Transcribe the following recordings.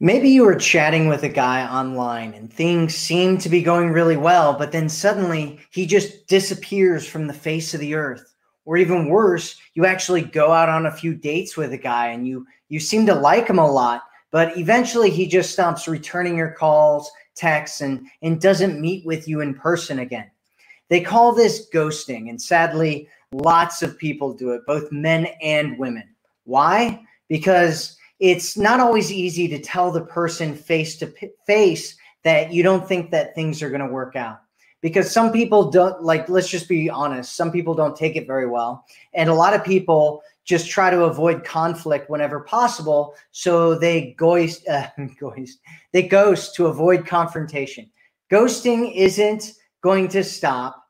Maybe you were chatting with a guy online and things seem to be going really well, but then suddenly he just disappears from the face of the earth. Or even worse, you actually go out on a few dates with a guy and you you seem to like him a lot, but eventually he just stops returning your calls, texts and and doesn't meet with you in person again. They call this ghosting and sadly lots of people do it, both men and women. Why? Because it's not always easy to tell the person face to face that you don't think that things are going to work out. Because some people don't like let's just be honest some people don't take it very well. And a lot of people just try to avoid conflict whenever possible so they ghost, uh, they ghost to avoid confrontation. Ghosting isn't going to stop.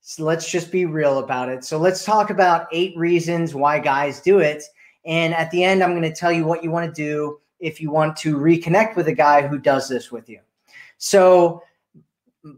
So let's just be real about it. So let's talk about eight reasons why guys do it and at the end, I'm going to tell you what you want to do if you want to reconnect with a guy who does this with you. So,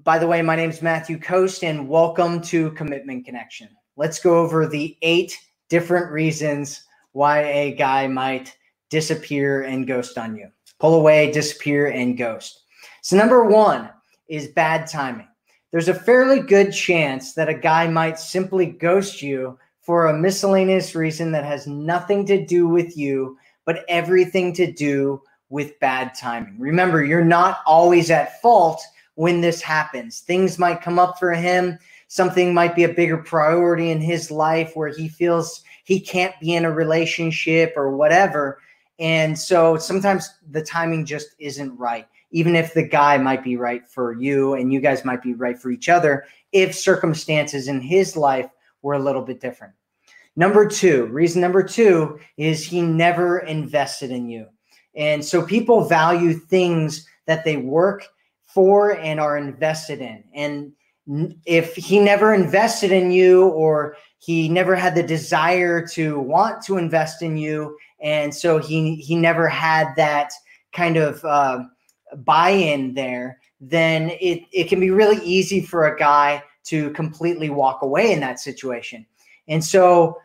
by the way, my name is Matthew Coast, and welcome to Commitment Connection. Let's go over the eight different reasons why a guy might disappear and ghost on you. Pull away, disappear, and ghost. So, number one is bad timing. There's a fairly good chance that a guy might simply ghost you for a miscellaneous reason that has nothing to do with you, but everything to do with bad timing. Remember, you're not always at fault when this happens. Things might come up for him, something might be a bigger priority in his life where he feels he can't be in a relationship or whatever. And so sometimes the timing just isn't right, even if the guy might be right for you and you guys might be right for each other, if circumstances in his life were a little bit different. Number two, reason number two is he never invested in you. And so people value things that they work for and are invested in. And if he never invested in you or he never had the desire to want to invest in you and so he he never had that kind of uh, buy-in there then it, it can be really easy for a guy to completely walk away in that situation. And so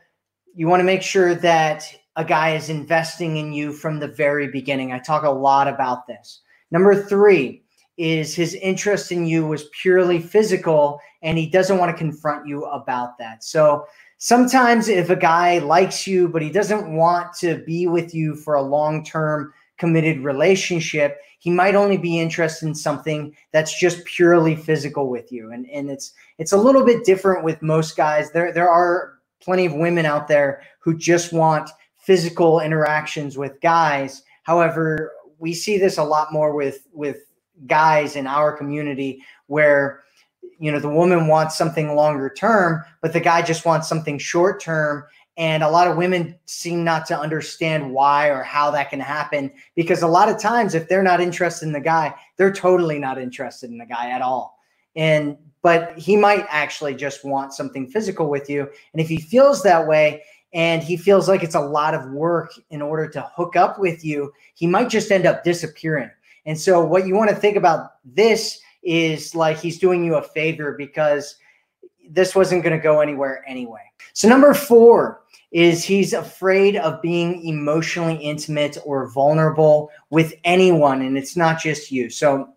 you want to make sure that a guy is investing in you from the very beginning. I talk a lot about this. Number three is his interest in you was purely physical and he doesn't want to confront you about that. So sometimes if a guy likes you, but he doesn't want to be with you for a long term committed relationship, he might only be interested in something that's just purely physical with you. And and it's it's a little bit different with most guys. There there are plenty of women out there who just want physical interactions with guys. However, we see this a lot more with with guys in our community where you know the woman wants something longer term but the guy just wants something short term and a lot of women seem not to understand why or how that can happen because a lot of times, if they're not interested in the guy, they're totally not interested in the guy at all. And but he might actually just want something physical with you. And if he feels that way and he feels like it's a lot of work in order to hook up with you, he might just end up disappearing. And so, what you want to think about this is like he's doing you a favor because this wasn't going to go anywhere anyway. So, number four is he's afraid of being emotionally intimate or vulnerable with anyone, and it's not just you. So,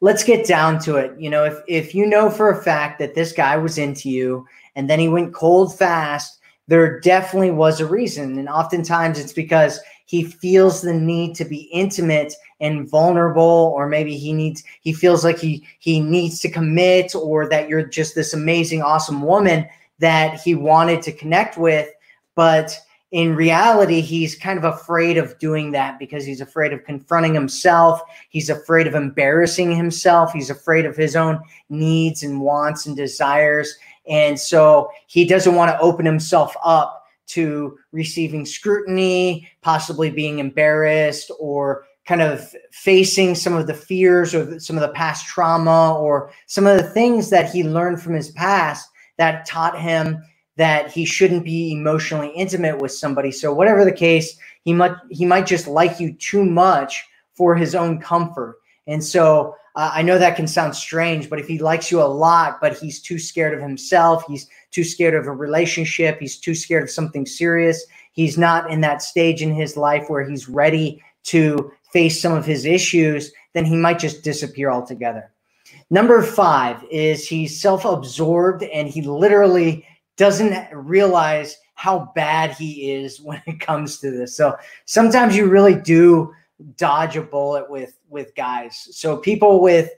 let's get down to it. You know, if if you know for a fact that this guy was into you and then he went cold fast, there definitely was a reason, and oftentimes it's because he feels the need to be intimate and vulnerable or maybe he needs he feels like he he needs to commit or that you're just this amazing awesome woman that he wanted to connect with but in reality he's kind of afraid of doing that because he's afraid of confronting himself. He's afraid of embarrassing himself. He's afraid of his own needs and wants and desires. And so he doesn't want to open himself up to receiving scrutiny, possibly being embarrassed or kind of facing some of the fears or some of the past trauma or some of the things that he learned from his past that taught him that he shouldn't be emotionally intimate with somebody. So whatever the case, he might he might just like you too much for his own comfort. And so uh, I know that can sound strange, but if he likes you a lot, but he's too scared of himself, he's too scared of a relationship, he's too scared of something serious, he's not in that stage in his life where he's ready to face some of his issues, then he might just disappear altogether. Number five is he's self absorbed and he literally doesn't realize how bad he is when it comes to this. So sometimes you really do dodge a bullet with with guys. So people with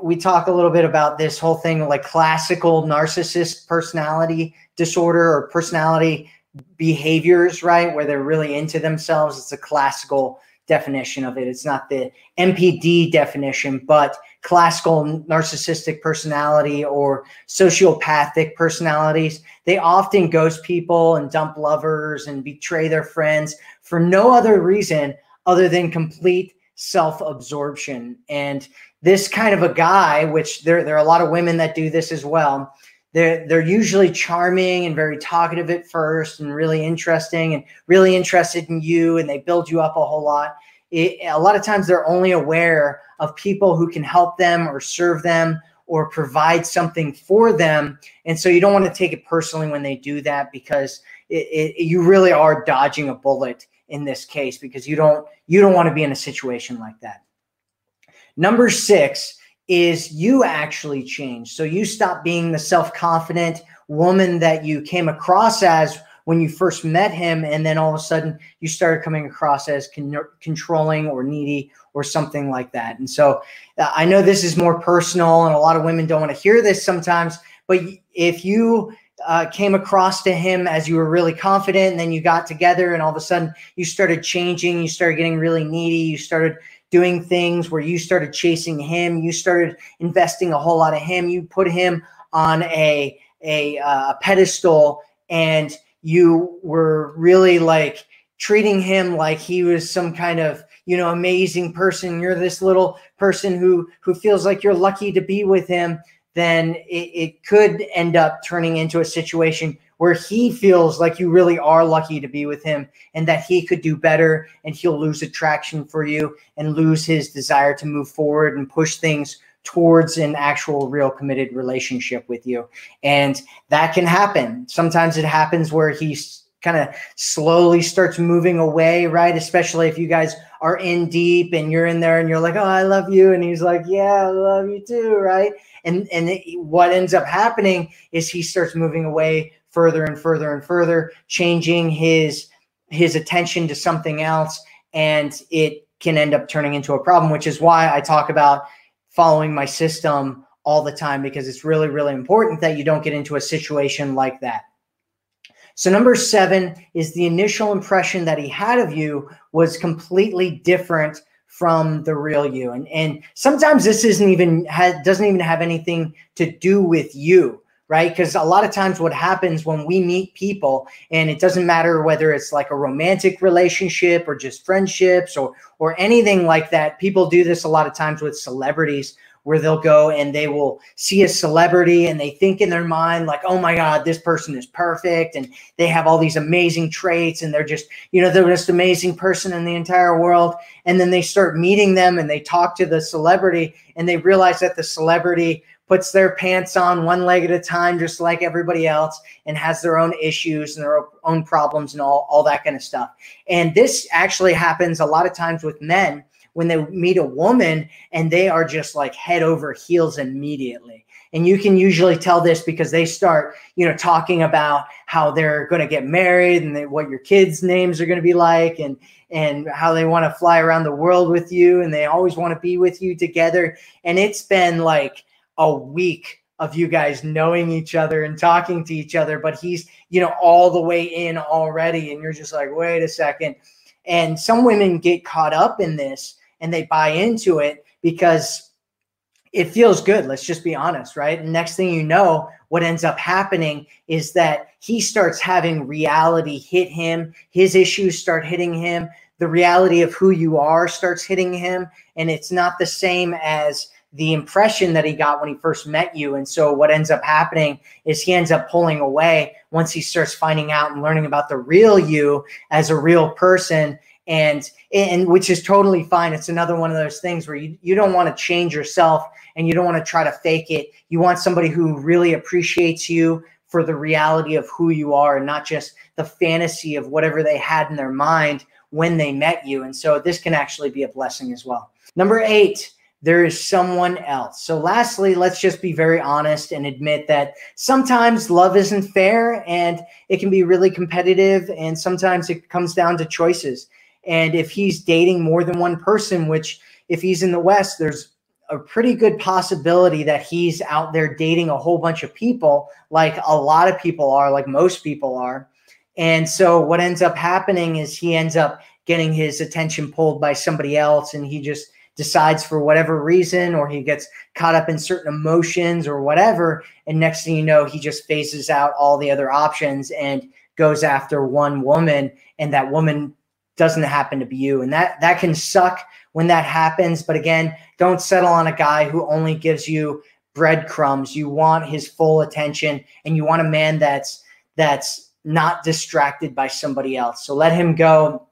we talk a little bit about this whole thing like classical narcissist personality disorder or personality behaviors, right? Where they're really into themselves. It's a classical definition of it. It's not the NPD definition, but classical narcissistic personality or sociopathic personalities. They often ghost people and dump lovers and betray their friends for no other reason other than complete self-absorption. And this kind of a guy, which there, there are a lot of women that do this as well, they're they're usually charming and very talkative at first and really interesting and really interested in you and they build you up a whole lot. It, a lot of times they're only aware of people who can help them or serve them or provide something for them. And so you don't want to take it personally when they do that because it, it, you really are dodging a bullet in this case because you don't you don't want to be in a situation like that. Number six is you actually change. So you stop being the self confident woman that you came across as when you first met him. And then all of a sudden you started coming across as con- controlling or needy or something like that. And so uh, I know this is more personal and a lot of women don't want to hear this sometimes. But if you uh, came across to him as you were really confident and then you got together and all of a sudden you started changing, you started getting really needy, you started doing things where you started chasing him, you started investing a whole lot of him, you put him on a a uh, pedestal, and you were really like treating him like he was some kind of you know amazing person. You're this little person who who feels like you're lucky to be with him. Then it, it could end up turning into a situation where he feels like you really are lucky to be with him and that he could do better and he'll lose attraction for you and lose his desire to move forward and push things towards an actual real committed relationship with you. And that can happen. Sometimes it happens where he's kind of slowly starts moving away, right? Especially if you guys are in deep and you're in there and you're like, "Oh, I love you." And he's like, "Yeah, I love you too," right? And and it, what ends up happening is he starts moving away further and further and further, changing his his attention to something else, and it can end up turning into a problem. Which is why I talk about following my system all the time because it's really really important that you don't get into a situation like that. So number seven is the initial impression that he had of you was completely different from the real you, and and sometimes this isn't even doesn't even have anything to do with you right? Because a lot of times what happens when we meet people, and it doesn't matter whether it's like a romantic relationship or just friendships or or anything like that. People do this a lot of times with celebrities where they'll go and they will see a celebrity and they think in their mind like oh my god this person is perfect and they have all these amazing traits and they're just you know they're just amazing person in the entire world and then they start meeting them and they talk to the celebrity and they realize that the celebrity puts their pants on one leg at a time, just like everybody else, and has their own issues and their own problems and all, all that kind of stuff. And this actually happens a lot of times with men when they meet a woman and they are just like head over heels immediately. And you can usually tell this because they start, you know, talking about how they're going to get married and they, what your kids' names are going to be like, and and how they want to fly around the world with you, and they always want to be with you together. And it's been like a week of you guys knowing each other and talking to each other, but he's, you know, all the way in already. And you're just like, wait a second. And some women get caught up in this and they buy into it because it feels good. Let's just be honest, right? And next thing you know, what ends up happening is that he starts having reality hit him, his issues start hitting him, the reality of who you are starts hitting him and it's not the same as the impression that he got when he first met you. And so what ends up happening is he ends up pulling away once he starts finding out and learning about the real you as a real person. And and which is totally fine. It's another one of those things where you, you don't want to change yourself and you don't want to try to fake it. You want somebody who really appreciates you for the reality of who you are and not just the fantasy of whatever they had in their mind when they met you. And so this can actually be a blessing as well. Number eight, there is someone else. So, lastly, let's just be very honest and admit that sometimes love isn't fair and it can be really competitive, and sometimes it comes down to choices. And if he's dating more than one person, which if he's in the West, there's a pretty good possibility that he's out there dating a whole bunch of people, like a lot of people are, like most people are. And so, what ends up happening is he ends up getting his attention pulled by somebody else, and he just decides for whatever reason, or he gets caught up in certain emotions or whatever. And next thing you know, he just phases out all the other options and goes after one woman, and that woman doesn't happen to be you. And that that can suck when that happens. But again, don't settle on a guy who only gives you breadcrumbs. You want his full attention, and you want a man that's that's not distracted by somebody else. So let him go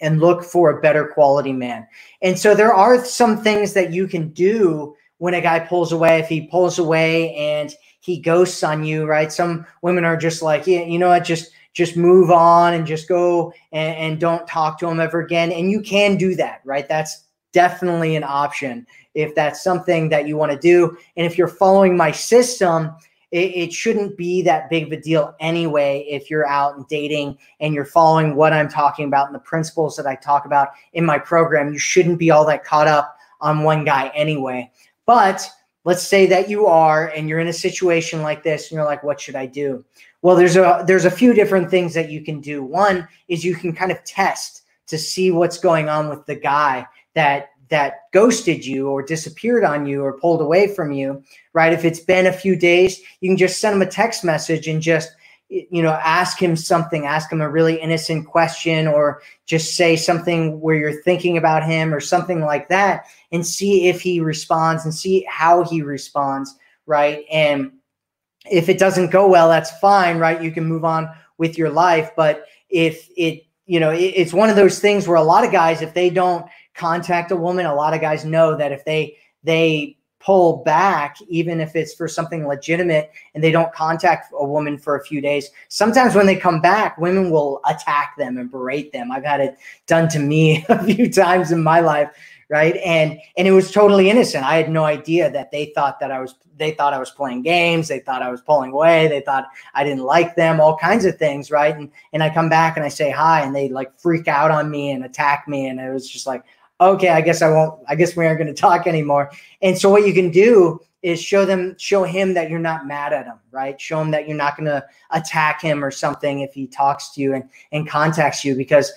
and look for a better quality man. And so there are some things that you can do when a guy pulls away. If he pulls away and he ghosts on you, right? Some women are just like, yeah, you know what, just just move on and just go and, and don't talk to him ever again. And you can do that, right? That's definitely an option if that's something that you want to do. And if you're following my system, it, it, shouldn't be that big of a deal anyway if you're out and dating and you're following what I'm talking about and the principles that I talk about in my program. You shouldn't be all that caught up on one guy anyway. But let's say that you are and you're in a situation like this and you're like, what should I do? Well, there's a there's a few different things that you can do. One is you can kind of test to see what's going on with the guy that that ghosted you or disappeared on you or pulled away from you, right? If it's been a few days, you can just send him a text message and just you know ask him something ask him a really innocent question or just say something where you're thinking about him or something like that and see if he responds and see how he responds right? And if it doesn't go well that's fine right? You can move on with your life. But if it you know it, it's one of those things where a lot of guys if they don't contact a woman. A lot of guys know that if they they pull back, even if it's for something legitimate, and they don't contact a woman for a few days, sometimes when they come back, women will attack them and berate them. I've had it done to me a few times in my life right and and it was totally innocent i had no idea that they thought that i was they thought i was playing games they thought i was pulling away they thought i didn't like them all kinds of things right and and i come back and i say hi and they like freak out on me and attack me and it was just like okay, I guess I won't, I guess we aren't going to talk anymore. And so what you can do is show them, show him that you're not mad at him, right? Show him that you're not going to attack him or something if he talks to you and, and contacts you because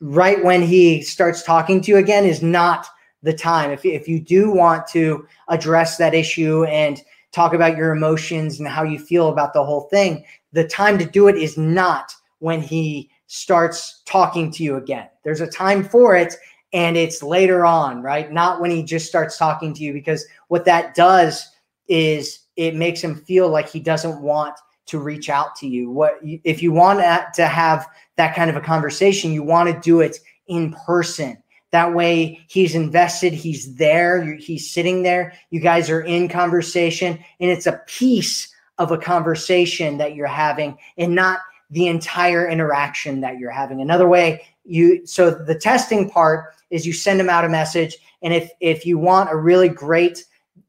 right when he starts talking to you again is not the time. If, if you do want to address that issue and talk about your emotions and how you feel about the whole thing, the time to do it is not when he starts talking to you again. There's a time for it and it's later on, right? Not when he just starts talking to you, because what that does is it makes him feel like he doesn't want to reach out to you. What if you want to have that kind of a conversation, you want to do it in person. That way he's invested, he's there, he's sitting there, you guys are in conversation, and it's a piece of a conversation that you're having and not the entire interaction that you're having. Another way you so the testing part is you send them out a message and if if you want a really great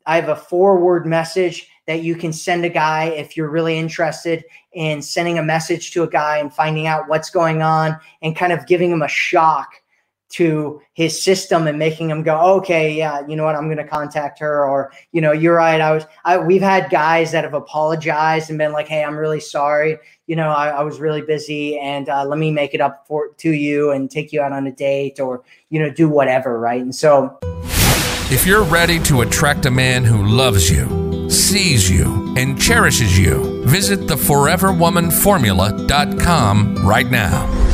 i have a forward message that you can send a guy if you're really interested in sending a message to a guy and finding out what's going on and kind of giving him a shock to his system and making him go, okay, yeah, you know what, I'm going to contact her, or you know, you're right. I was, I, we've had guys that have apologized and been like, hey, I'm really sorry. You know, I, I was really busy, and uh, let me make it up for to you and take you out on a date, or you know, do whatever, right? And so, if you're ready to attract a man who loves you, sees you, and cherishes you, visit theforeverwomanformula.com right now.